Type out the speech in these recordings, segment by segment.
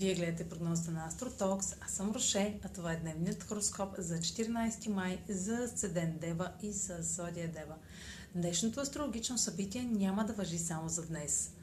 Вие гледате прогнозата на Астротокс, аз съм Роше, а това е дневният хороскоп за 14 май за Седен Дева и за Зодия Дева. Днешното астрологично събитие няма да въжи само за днес.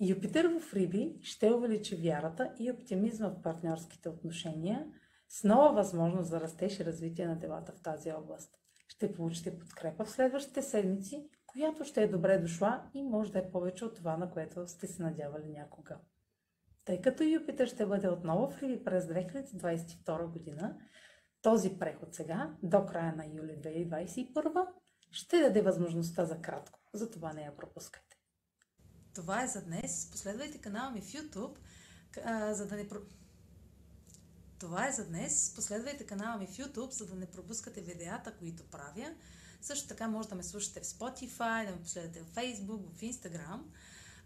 Юпитер в Риби ще увеличи вярата и оптимизма в партньорските отношения с нова възможност за растеж и развитие на делата в тази област. Ще получите подкрепа в следващите седмици, която ще е добре дошла и може да е повече от това, на което сте се надявали някога. Тъй като Юпитер ще бъде отново в Риби през 2022 година, този преход сега, до края на юли 2021, ще даде възможността за кратко. Затова не я пропускайте. Това е за днес. Последвайте канала ми в YouTube, за да не... Това е за днес. Последвайте канала ми в YouTube, за да не пропускате видеята, които правя. Също така може да ме слушате в Spotify, да ме последвате в Facebook, в Instagram.